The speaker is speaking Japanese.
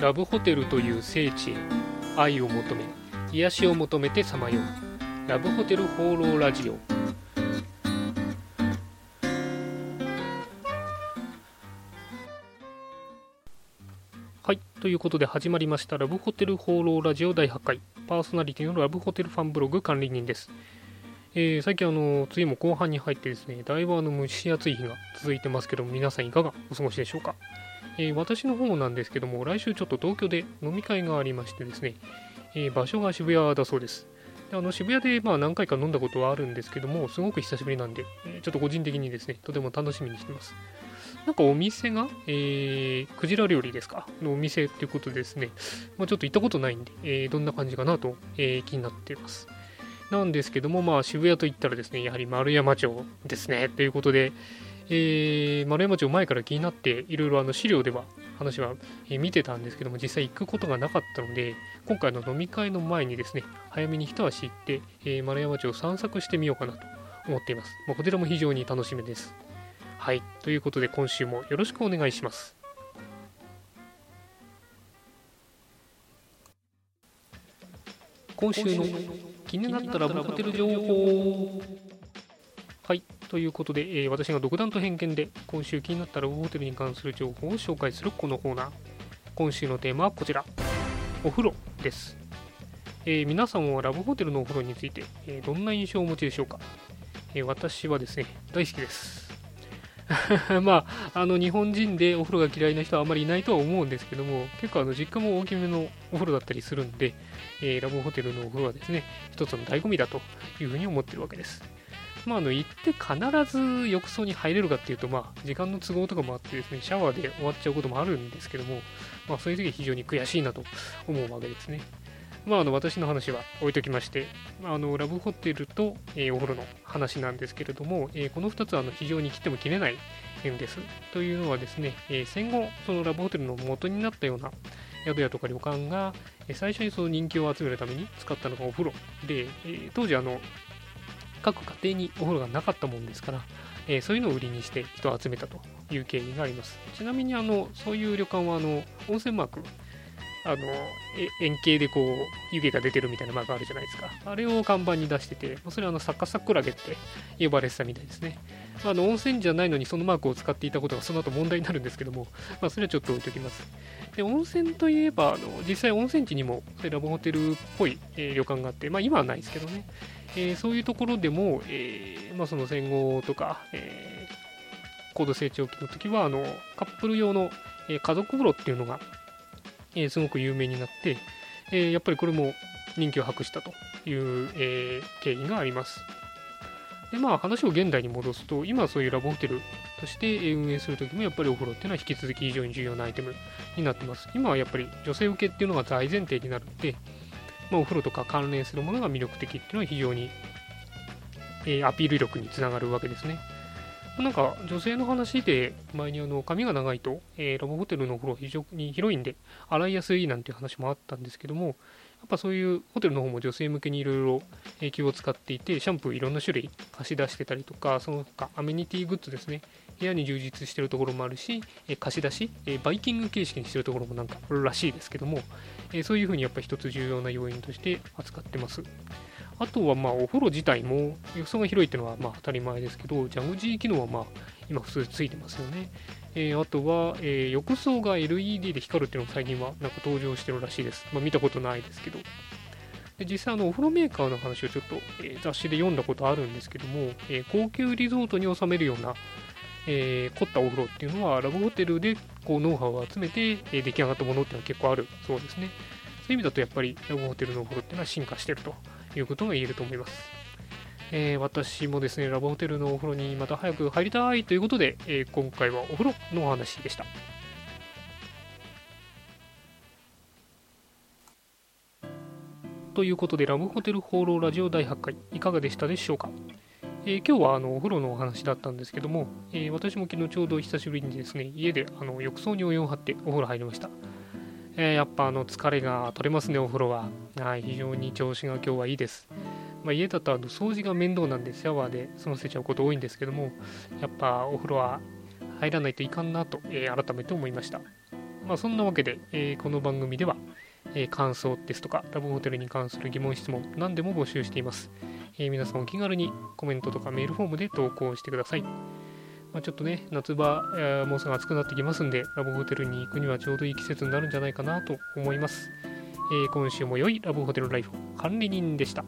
ラブホテルという聖地へ愛を求め癒しを求めてさまよう。ラブホテル放浪ラジオ。はいということで始まりましたラブホテル放浪ラジオ第8回。パーソナリティのラブホテルファンブログ管理人です。えー、最近あの、梅雨も後半に入ってですね、だいぶあの蒸し暑い日が続いてますけども、皆さんいかがお過ごしでしょうか？えー、私の方なんですけども、来週ちょっと東京で飲み会がありましてですね、えー、場所が渋谷だそうです。であの渋谷でまあ何回か飲んだことはあるんですけども、すごく久しぶりなんで、ちょっと個人的にですね、とても楽しみにしてます。なんかお店が、えー、クジラ料理ですか？のお店っていうことでですね、まあ、ちょっと行ったことないんで、え、どんな感じかなと、え、気になっています。なんですけども、まあ、渋谷といったらですね、やはり丸山町ですね。ということで、えー、丸山町前から気になって、いろいろあの資料では話は見てたんですけども、実際行くことがなかったので、今回の飲み会の前にですね、早めに一足行って、えー、丸山町を散策してみようかなと思っています。まあ、こちらも非常に楽しみです。はい。ということで、今週もよろしくお願いします。今週の気になったらホテル情報。はいということで、えー、私が独断と偏見で今週気になったラブホテルに関する情報を紹介するこのコーナー。今週のテーマはこちら。お風呂です、えー、皆さんはラブホテルのお風呂について、えー、どんな印象をお持ちでしょうか、え私はですね大好きです。まあ、あの日本人でお風呂が嫌いな人はあまりいないとは思うんですけども、結構あの実家も大きめのお風呂だったりするんで、えー、ラブホテルのお風呂はですね、一つの醍醐味だというふうに思ってるわけです。まあ、あの行って必ず浴槽に入れるかっていうと、まあ、時間の都合とかもあってですね、シャワーで終わっちゃうこともあるんですけども、まあ、そういう時は非常に悔しいなと思うわけですね。まあ、あの私の話は置いときまして、あのラブホテルと、えー、お風呂の話なんですけれども、えー、この2つはあの非常に切っても切れない点です。というのはですね、えー、戦後、そのラブホテルの元になったような宿屋とか旅館が、え最初にその人気を集めるために使ったのがお風呂で、え当時あの各家庭にお風呂がなかったもんですから、えそういうのを売りにして人を集めたという経緯があります。ちなみにあのそういう旅館はあの温泉マークあの円形でこう湯気が出てるみたいなマークあるじゃないですか。あれを看板に出しててそれはあのサッカサクラゲって呼ばれてたみたいですね。あの温泉じゃないのにそのマークを使っていたことがその後問題になるんですけども、まあ、それはちょっと置いときます。で温泉といえばあの実際温泉地にもラブホテルっぽい、えー、旅館があって、まあ、今はないですけどね、えー、そういうところでも、えーまあ、その戦後とか、え、高度成長期の時はあのカップル用の、え、家族風呂っていうのがえー、すごく有名になって、えー、やっぱりこれも人気を博したという、えー、経緯があります。でまあ話を現代に戻すと今そういうラブホテルとして運営するときもやっぱりお風呂っていうのは引き続き非常に重要なアイテムになってます。今はやっぱり女性受けっていうのが大前提になるので、まあ、お風呂とか関連するものが魅力的っていうのは非常に、えー、アピール力につながるわけですね。なんか女性の話で前にあの髪が長いと、えー、ラブホテルのお風呂非常に広いんで洗いやすいなんていう話もあったんですけどもやっぱそういうホテルの方も女性向けにいろいろ気を使っていてシャンプーいろんな種類貸し出してたりとかその他アメニティグッズですね部屋に充実してるところもあるし、え貸し出し、えバイキング形式にしてるところもなんかあるらしいですけども、えそういうふうにやっぱ一つ重要な要因として扱ってます。あとはまあお風呂自体も浴槽が広いっていうのはまあ当たり前ですけど、ジャグジー機能はまあ今普通ついてますよね。えー、あとは、えー、浴槽が LED で光るっていうのが最近はなんか登場してるらしいです。まあ、見たことないですけど。で実際あのお風呂メーカーの話をちょっと、えー、雑誌で読んだことあるんですけども、え高級リゾートに収めるような、え凝ったお風呂っていうのはラブホテルでこうノウハウを集めて、え出来上がったものっていうのは結構あるそうですね。そういう意味だとやっぱりラブホテルのお風呂っていうのは進化してるということが言えると思います。えー、私もですね、ラブホテルのお風呂にまた早く入りたいということで、えー、今回はお風呂のお話でした。ということで、ラブホテル放浪ラジオ第8回、いかがでしたでしょうか？えー、今日はあのお風呂のお話だったんですけども、えー、私も昨日ちょうど久しぶりにですね、家であの浴槽にお湯を張ってお風呂入りました。えー、やっぱあの疲れが取れますね、お風呂は。はい、非常に調子が今日はいいです。まあ、家だとあの掃除が面倒なんでシャワーで済ませちゃうこと多いんですけども、やっぱお風呂は入らないといかんなと、えー、改めて思いました。まあ、そんなわけで、えーこの番組では、え感想ですとかラブホテルに関する疑問質問何でも募集しています、え皆さんお気軽にコメントとかメールフォームで投稿してください、まあ、ちょっとね夏場、えーもうすぐ暑くなってきますんでラブホテルに行くにはちょうどいい季節になるんじゃないかなと思います、えー今週も良いラブホテルライフ管理人でした。